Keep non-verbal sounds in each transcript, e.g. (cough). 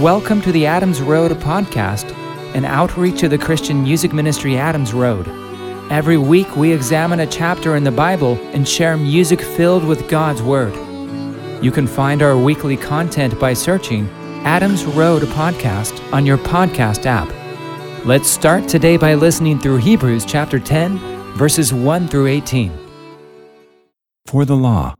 Welcome to the Adams Road podcast, an outreach of the Christian music ministry Adams Road. Every week we examine a chapter in the Bible and share music filled with God's Word. You can find our weekly content by searching Adams Road Podcast on your podcast app. Let's start today by listening through Hebrews chapter 10, verses 1 through 18. For the law,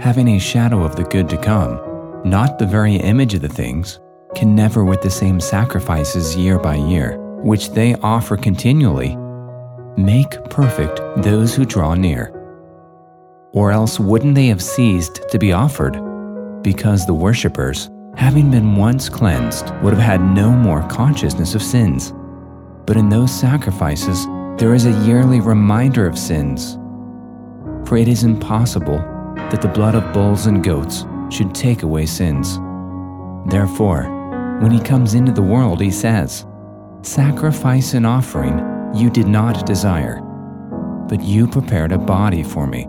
having a shadow of the good to come, not the very image of the things, can never with the same sacrifices year by year, which they offer continually, make perfect those who draw near. Or else wouldn't they have ceased to be offered? Because the worshippers, having been once cleansed, would have had no more consciousness of sins. But in those sacrifices, there is a yearly reminder of sins. For it is impossible that the blood of bulls and goats should take away sins. Therefore, when he comes into the world, he says, Sacrifice and offering you did not desire, but you prepared a body for me.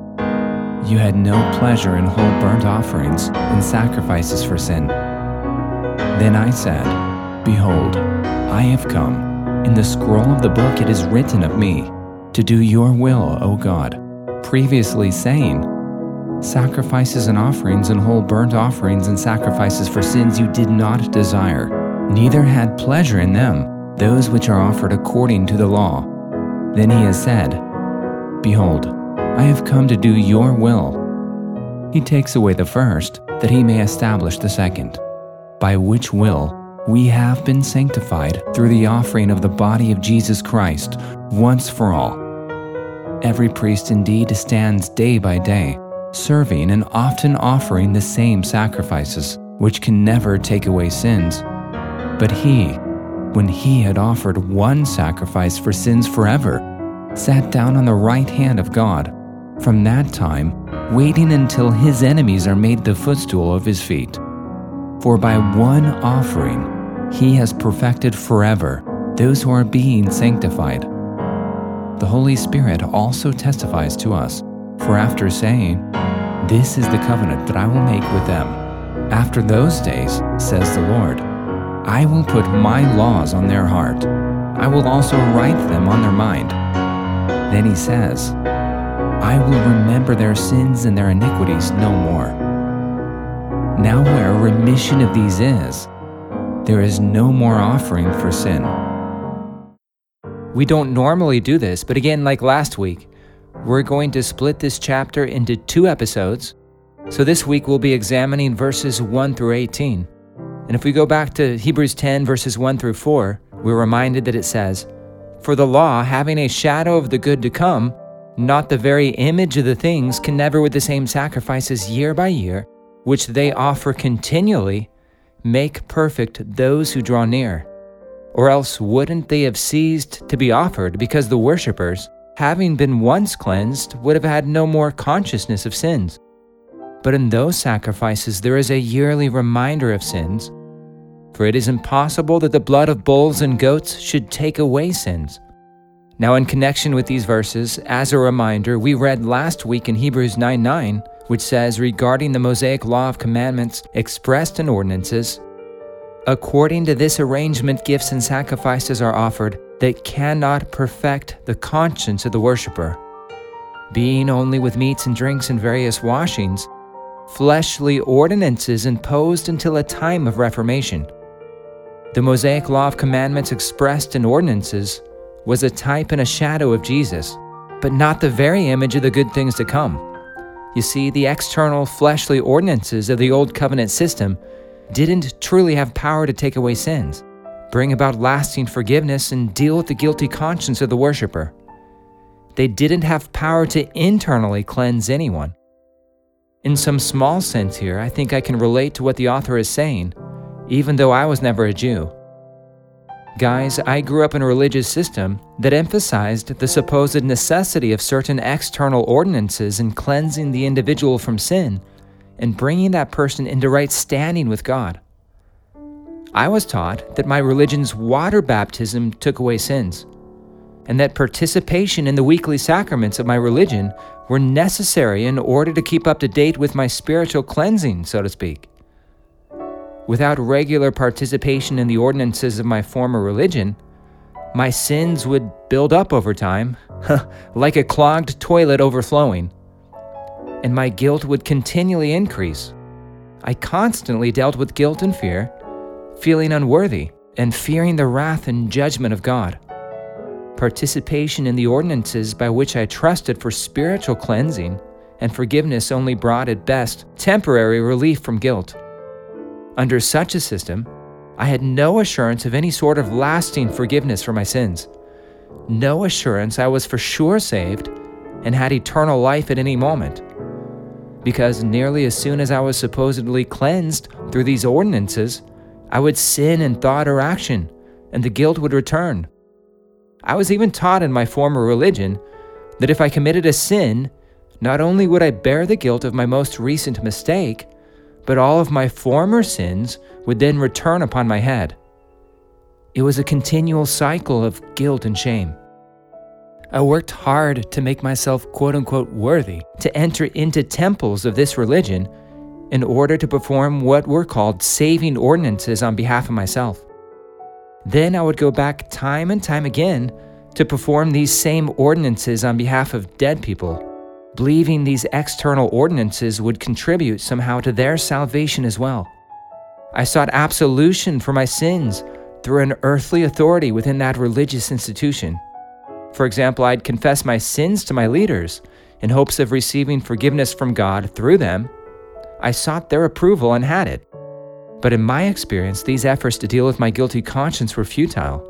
You had no pleasure in whole burnt offerings and sacrifices for sin. Then I said, Behold, I have come. In the scroll of the book it is written of me, to do your will, O God, previously saying, Sacrifices and offerings and whole burnt offerings and sacrifices for sins you did not desire, neither had pleasure in them, those which are offered according to the law. Then he has said, Behold, I have come to do your will. He takes away the first, that he may establish the second, by which will we have been sanctified through the offering of the body of Jesus Christ once for all. Every priest indeed stands day by day serving and often offering the same sacrifices, which can never take away sins. But he, when he had offered one sacrifice for sins forever, sat down on the right hand of God, from that time waiting until his enemies are made the footstool of his feet. For by one offering he has perfected forever those who are being sanctified. The Holy Spirit also testifies to us, for after saying, this is the covenant that I will make with them. After those days, says the Lord, I will put my laws on their heart. I will also write them on their mind. Then he says, I will remember their sins and their iniquities no more. Now, where remission of these is, there is no more offering for sin. We don't normally do this, but again, like last week, we're going to split this chapter into two episodes. So this week we'll be examining verses 1 through 18. And if we go back to Hebrews 10, verses 1 through 4, we're reminded that it says, For the law, having a shadow of the good to come, not the very image of the things, can never with the same sacrifices year by year, which they offer continually, make perfect those who draw near. Or else wouldn't they have ceased to be offered because the worshippers, having been once cleansed, would have had no more consciousness of sins. But in those sacrifices there is a yearly reminder of sins, for it is impossible that the blood of bulls and goats should take away sins. Now, in connection with these verses, as a reminder, we read last week in Hebrews 9 9, which says, regarding the Mosaic law of commandments expressed in ordinances, according to this arrangement, gifts and sacrifices are offered that cannot perfect the conscience of the worshiper. Being only with meats and drinks and various washings, fleshly ordinances imposed until a time of Reformation. The Mosaic law of commandments expressed in ordinances was a type and a shadow of Jesus, but not the very image of the good things to come. You see, the external fleshly ordinances of the Old Covenant system didn't truly have power to take away sins bring about lasting forgiveness, and deal with the guilty conscience of the worshiper. They didn't have power to internally cleanse anyone. In some small sense here, I think I can relate to what the author is saying, even though I was never a Jew. Guys, I grew up in a religious system that emphasized the supposed necessity of certain external ordinances in cleansing the individual from sin and bringing that person into right standing with God. I was taught that my religion's water baptism took away sins, and that participation in the weekly sacraments of my religion were necessary in order to keep up to date with my spiritual cleansing, so to speak. without regular participation in the ordinances of my former religion, my sins would build up over time, (laughs) like a clogged toilet overflowing, and my guilt would continually increase. I constantly dealt with guilt and fear, feeling unworthy and fearing the wrath and judgment of God. Participation in the ordinances by which I trusted for spiritual cleansing and forgiveness only brought at best temporary relief from guilt. Under such a system, I had no assurance of any sort of lasting forgiveness for my sins, no assurance I was for sure saved and had eternal life at any moment. Because nearly as soon as I was supposedly cleansed through these ordinances, I would sin in thought or action, and the guilt would return. I was even taught in my former religion that if I committed a sin, not only would I bear the guilt of my most recent mistake, but all of my former sins would then return upon my head. It was a continual cycle of guilt and shame. I worked hard to make myself quote unquote worthy to enter into temples of this religion in order to perform what were called saving ordinances on behalf of myself. Then I would go back time and time again to perform these same ordinances on behalf of dead people believing these external ordinances would contribute somehow to their salvation as well. I sought absolution for my sins through an earthly authority within that religious institution. For example, I'd confess my sins to my leaders in hopes of receiving forgiveness from God through them. I sought their approval and had it. But in my experience, these efforts to deal with my guilty conscience were futile.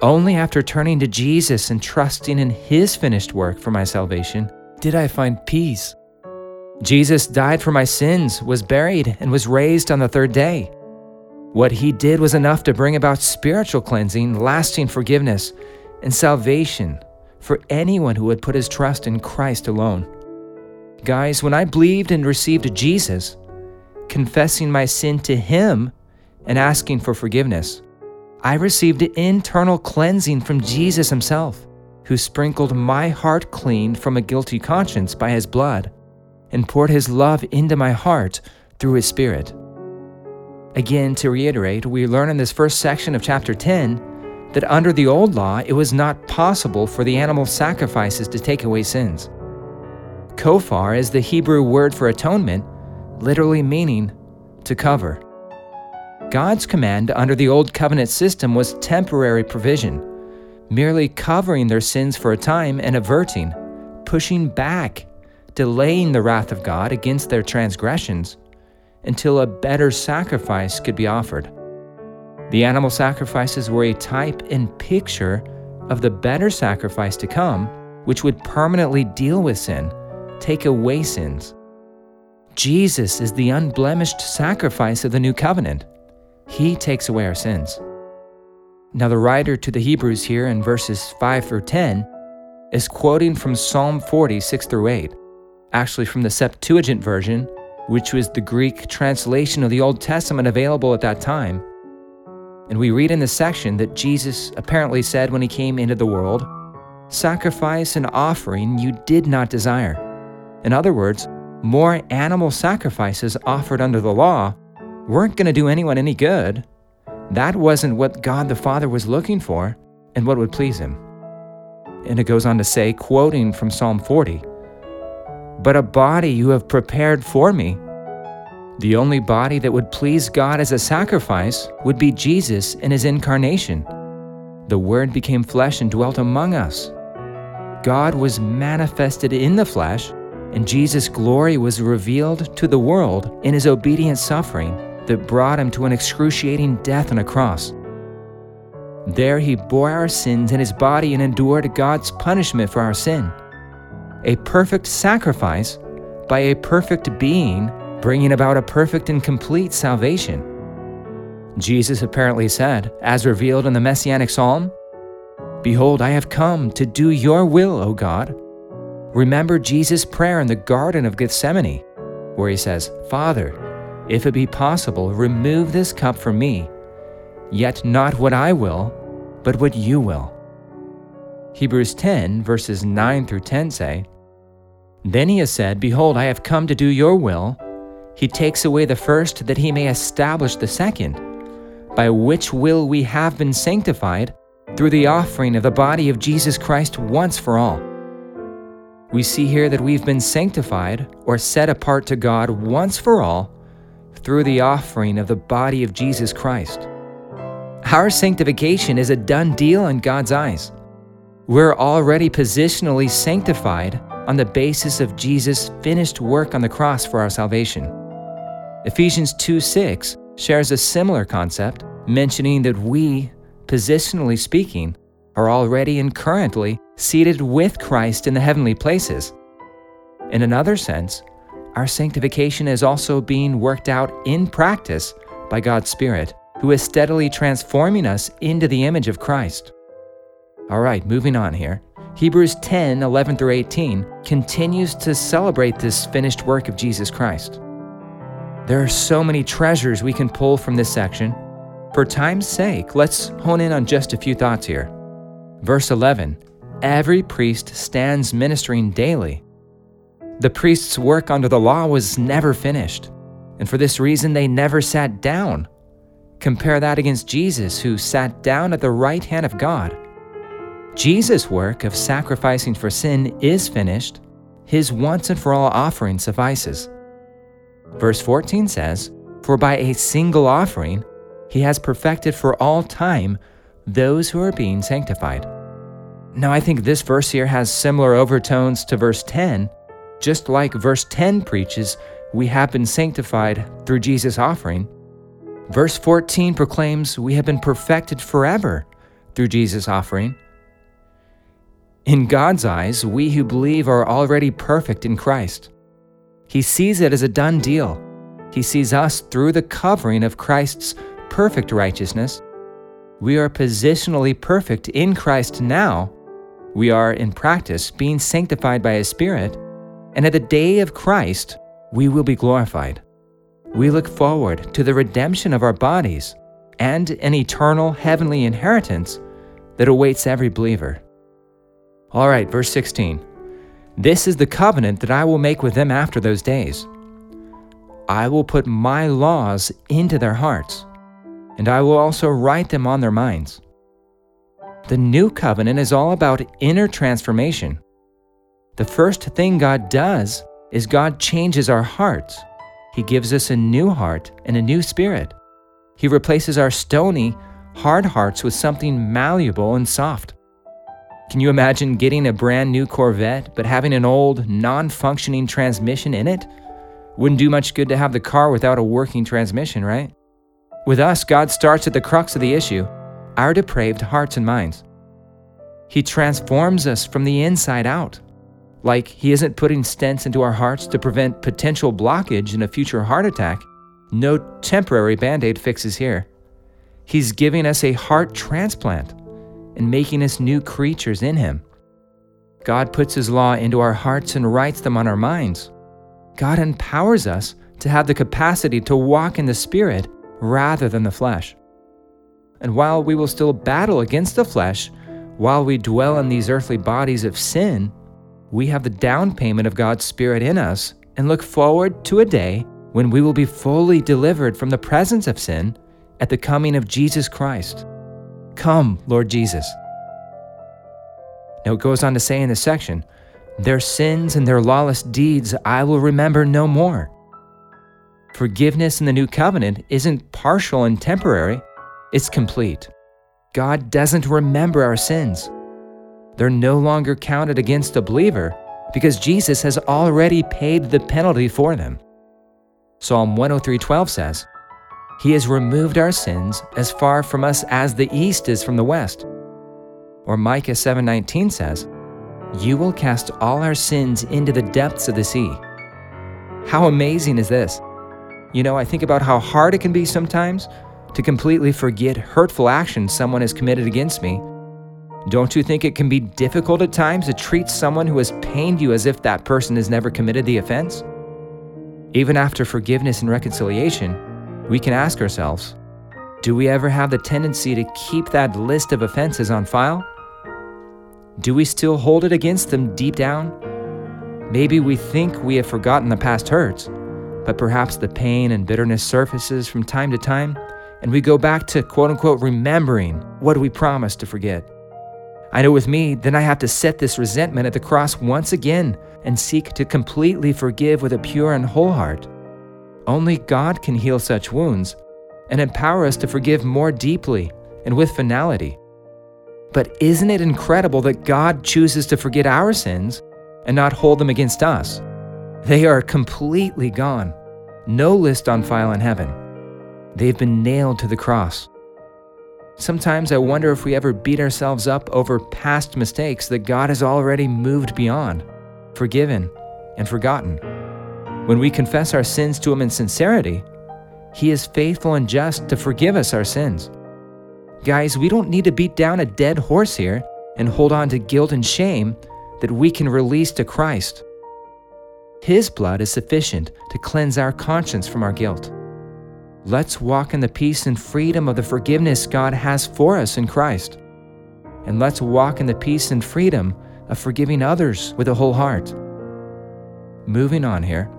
Only after turning to Jesus and trusting in His finished work for my salvation did I find peace. Jesus died for my sins, was buried, and was raised on the third day. What He did was enough to bring about spiritual cleansing, lasting forgiveness, and salvation for anyone who would put his trust in Christ alone. Guys, when I believed and received Jesus, confessing my sin to Him and asking for forgiveness, I received internal cleansing from Jesus himself, who sprinkled my heart clean from a guilty conscience by his blood and poured his love into my heart through his Spirit. Again, to reiterate, we learn in this first section of chapter 10 that under the old law, it was not possible for the animal sacrifices to take away sins. Kofar is the Hebrew word for atonement, literally meaning to cover. God's command under the Old Covenant system was temporary provision, merely covering their sins for a time and averting, pushing back, delaying the wrath of God against their transgressions until a better sacrifice could be offered. The animal sacrifices were a type and picture of the better sacrifice to come, which would permanently deal with sin, take away sins. Jesus is the unblemished sacrifice of the new covenant. He takes away our sins. Now, the writer to the Hebrews here in verses 5 through 10 is quoting from Psalm 40, 6 through 8, actually from the Septuagint version, which was the Greek translation of the Old Testament available at that time. And we read in this section that Jesus apparently said when he came into the world, Sacrifice and offering you did not desire. In other words, more animal sacrifices offered under the law weren't going to do anyone any good. That wasn't what God the Father was looking for and what would please him. And it goes on to say, quoting from Psalm 40, But a body you have prepared for me. The only body that would please God as a sacrifice would be Jesus in his incarnation. The Word became flesh and dwelt among us. God was manifested in the flesh, and Jesus' glory was revealed to the world in his obedient suffering that brought him to an excruciating death on a cross. There he bore our sins in his body and endured God's punishment for our sin. A perfect sacrifice by a perfect being, bringing about a perfect and complete salvation. Jesus apparently said, as revealed in the Messianic Psalm, Behold, I have come to do your will, O God. Remember Jesus' prayer in the Garden of Gethsemane, where he says, Father, if it be possible, remove this cup from me. Yet not what I will, but what you will. Hebrews 10, verses 9 through 10 say, Then he has said, Behold, I have come to do your will, He takes away the first that he may establish the second, by which will we have been sanctified through the offering of the body of Jesus Christ once for all. We see here that we've been sanctified or set apart to God once for all through the offering of the body of Jesus Christ. Our sanctification is a done deal in God's eyes. We're already positionally sanctified on the basis of Jesus' finished work on the cross for our salvation. Ephesians 2 6 shares a similar concept, mentioning that we, positionally speaking, are already and currently seated with Christ in the heavenly places. In another sense, our sanctification is also being worked out in practice by God's Spirit, who is steadily transforming us into the image of Christ. All right, moving on here. Hebrews 10 11 through 18 continues to celebrate this finished work of Jesus Christ. There are so many treasures we can pull from this section. For time's sake, let's hone in on just a few thoughts here. Verse 11 Every priest stands ministering daily. The priest's work under the law was never finished, and for this reason they never sat down. Compare that against Jesus, who sat down at the right hand of God. Jesus' work of sacrificing for sin is finished, his once and for all offering suffices. Verse 14 says, For by a single offering he has perfected for all time those who are being sanctified. Now, I think this verse here has similar overtones to verse 10, just like verse 10 preaches, we have been sanctified through Jesus' offering. Verse 14 proclaims we have been perfected forever through Jesus' offering. In God's eyes, we who believe are already perfect in Christ. He sees it as a done deal. He sees us through the covering of Christ's perfect righteousness. We are positionally perfect in Christ now. We are, in practice, being sanctified by His Spirit. And at the day of Christ, we will be glorified. We look forward to the redemption of our bodies and an eternal heavenly inheritance that awaits every believer. All right, verse 16. This is the covenant that I will make with them after those days. I will put my laws into their hearts, and I will also write them on their minds. The new covenant is all about inner transformation. The first thing God does is God changes our hearts. He gives us a new heart and a new spirit. He replaces our stony, hard hearts with something malleable and soft. Can you imagine getting a brand new Corvette but having an old, non functioning transmission in it? Wouldn't do much good to have the car without a working transmission, right? With us, God starts at the crux of the issue our depraved hearts and minds. He transforms us from the inside out. Like He isn't putting stents into our hearts to prevent potential blockage in a future heart attack. No temporary band aid fixes here. He's giving us a heart transplant and making us new creatures in Him. God puts His law into our hearts and writes them on our minds. God empowers us to have the capacity to walk in the Spirit rather than the flesh. And while we will still battle against the flesh, while we dwell in these earthly bodies of sin, we have the down payment of God's Spirit in us and look forward to a day when we will be fully delivered from the presence of sin at the coming of Jesus Christ. Come, Lord Jesus. Now it goes on to say in this section, Their sins and their lawless deeds I will remember no more. Forgiveness in the new covenant isn't partial and temporary, it's complete. God doesn't remember our sins. They're no longer counted against a believer because Jesus has already paid the penalty for them. Psalm 103:12 says, he has removed our sins as far from us as the east is from the west. Or Micah 7:19 says, "You will cast all our sins into the depths of the sea." How amazing is this? You know, I think about how hard it can be sometimes to completely forget hurtful actions someone has committed against me. Don't you think it can be difficult at times to treat someone who has pained you as if that person has never committed the offense? Even after forgiveness and reconciliation, we can ask ourselves do we ever have the tendency to keep that list of offenses on file? Do we still hold it against them deep down? Maybe we think we have forgotten the past hurts, but perhaps the pain and bitterness surfaces from time to time, and we go back to quote unquote remembering what we promised to forget. I know with me, then I have to set this resentment at the cross once again and seek to completely forgive with a pure and whole heart. Only God can heal such wounds and empower us to forgive more deeply and with finality. But isn't it incredible that God chooses to forget our sins and not hold them against us? They are completely gone. No list on file in heaven. They've been nailed to the cross. Sometimes I wonder if we ever beat ourselves up over past mistakes that God has already moved beyond, forgiven, and forgotten. When we confess our sins to Him in sincerity, He is faithful and just to forgive us our sins. Guys, we don't need to beat down a dead horse here and hold on to guilt and shame that we can release to Christ. His blood is sufficient to cleanse our conscience from our guilt. Let's walk in the peace and freedom of the forgiveness God has for us in Christ. And let's walk in the peace and freedom of forgiving others with a whole heart. Moving on here.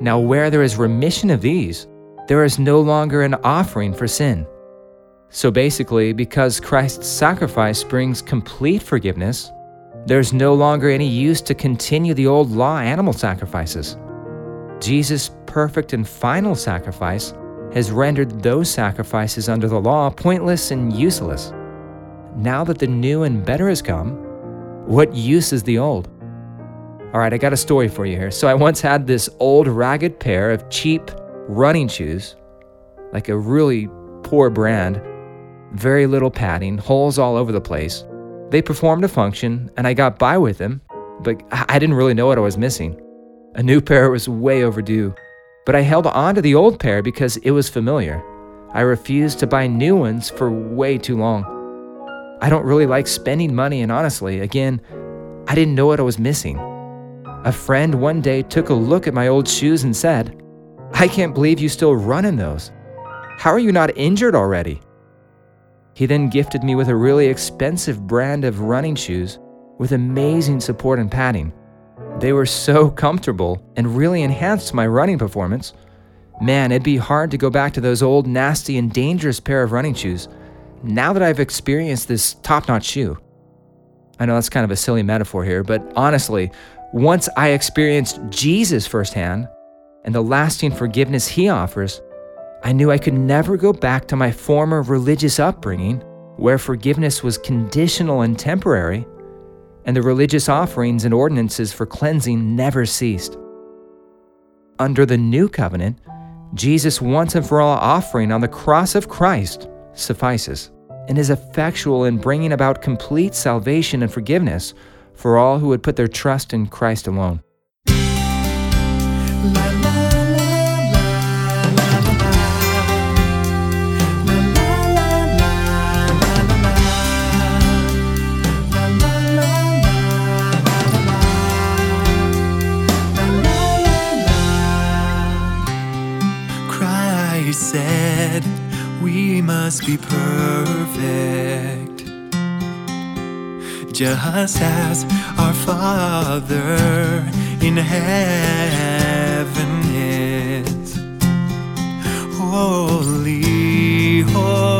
Now, where there is remission of these, there is no longer an offering for sin. So basically, because Christ's sacrifice brings complete forgiveness, there's no longer any use to continue the old law animal sacrifices. Jesus' perfect and final sacrifice has rendered those sacrifices under the law pointless and useless. Now that the new and better has come, what use is the old? All right, I got a story for you here. So I once had this old ragged pair of cheap running shoes, like a really poor brand, very little padding, holes all over the place. They performed a function, and I got by with them, but I didn't really know what I was missing. A new pair was way overdue, but I held on to the old pair because it was familiar. I refused to buy new ones for way too long. I don't really like spending money, and honestly, again, I didn't know what I was missing. A friend one day took a look at my old shoes and said, I can't believe you still run in those. How are you not injured already? He then gifted me with a really expensive brand of running shoes with amazing support and padding. They were so (laughs) comfortable and really enhanced my running performance. Man, it'd be hard to go back to those old, nasty, and dangerous pair of running shoes now that I've experienced this top notch shoe. I know that's kind of a silly metaphor here, but honestly, once I experienced Jesus firsthand and the lasting forgiveness he offers, I knew I could never go back to my former religious upbringing where forgiveness was conditional and temporary, and the religious offerings and ordinances for cleansing never ceased. Under the new covenant, Jesus' once and for all offering on the cross of Christ suffices and is effectual in bringing about complete salvation and forgiveness for all who would put their trust in Christ alone. Must be perfect, just as our Father in heaven is holy, holy.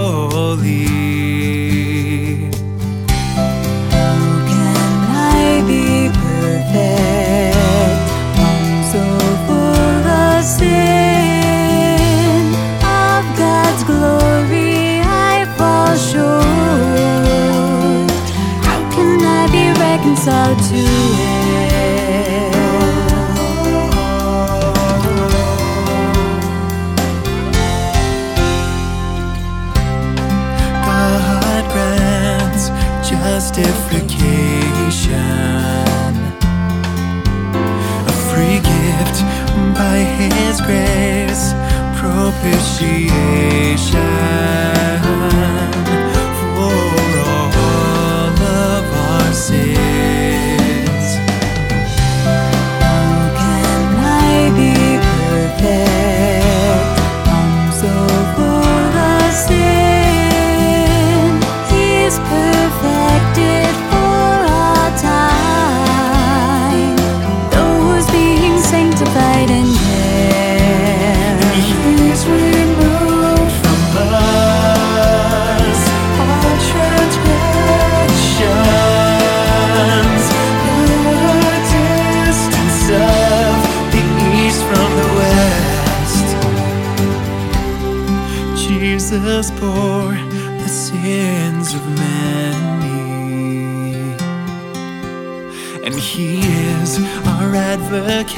And he is our advocate,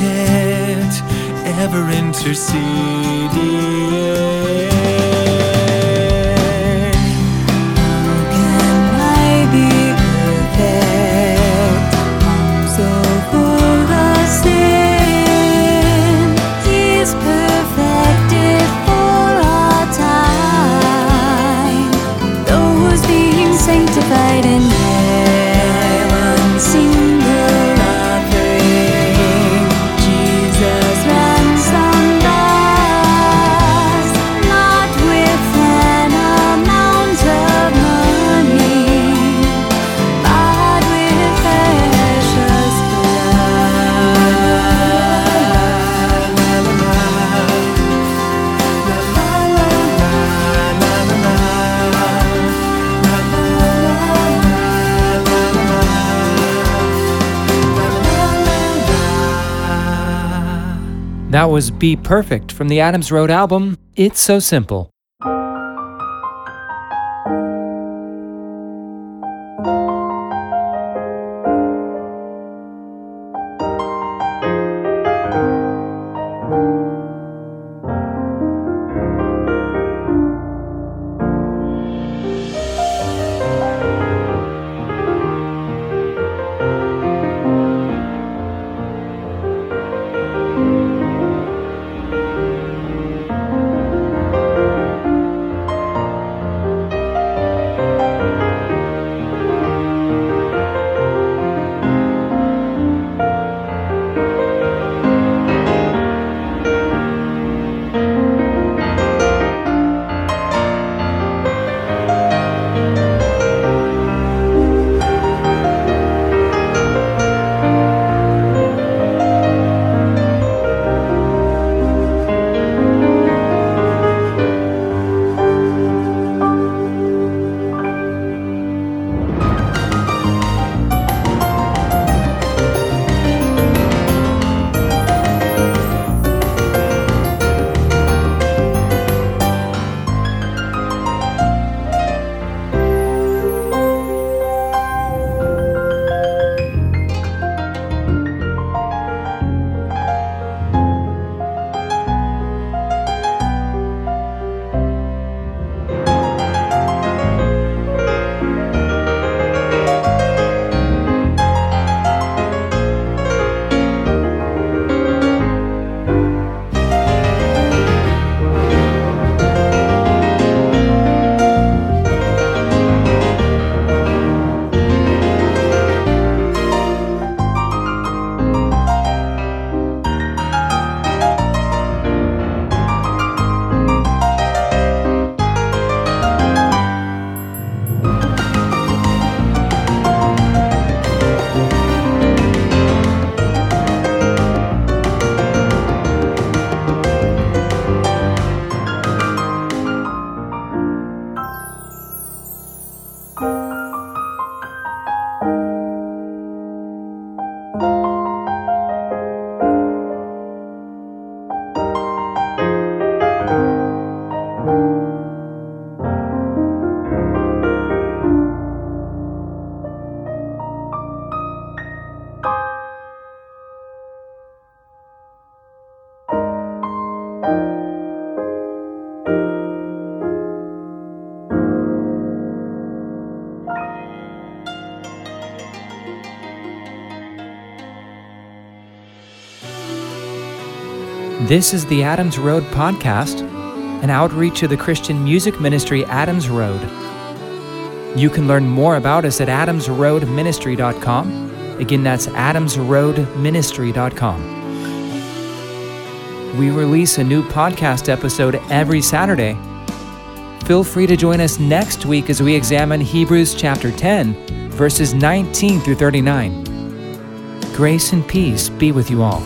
ever interceding. That was Be Perfect from the Adams Road album, It's So Simple. This is the Adams Road Podcast, an outreach of the Christian music ministry Adams Road. You can learn more about us at adamsroadministry.com. Again, that's adamsroadministry.com. We release a new podcast episode every Saturday. Feel free to join us next week as we examine Hebrews chapter 10, verses 19 through 39. Grace and peace be with you all.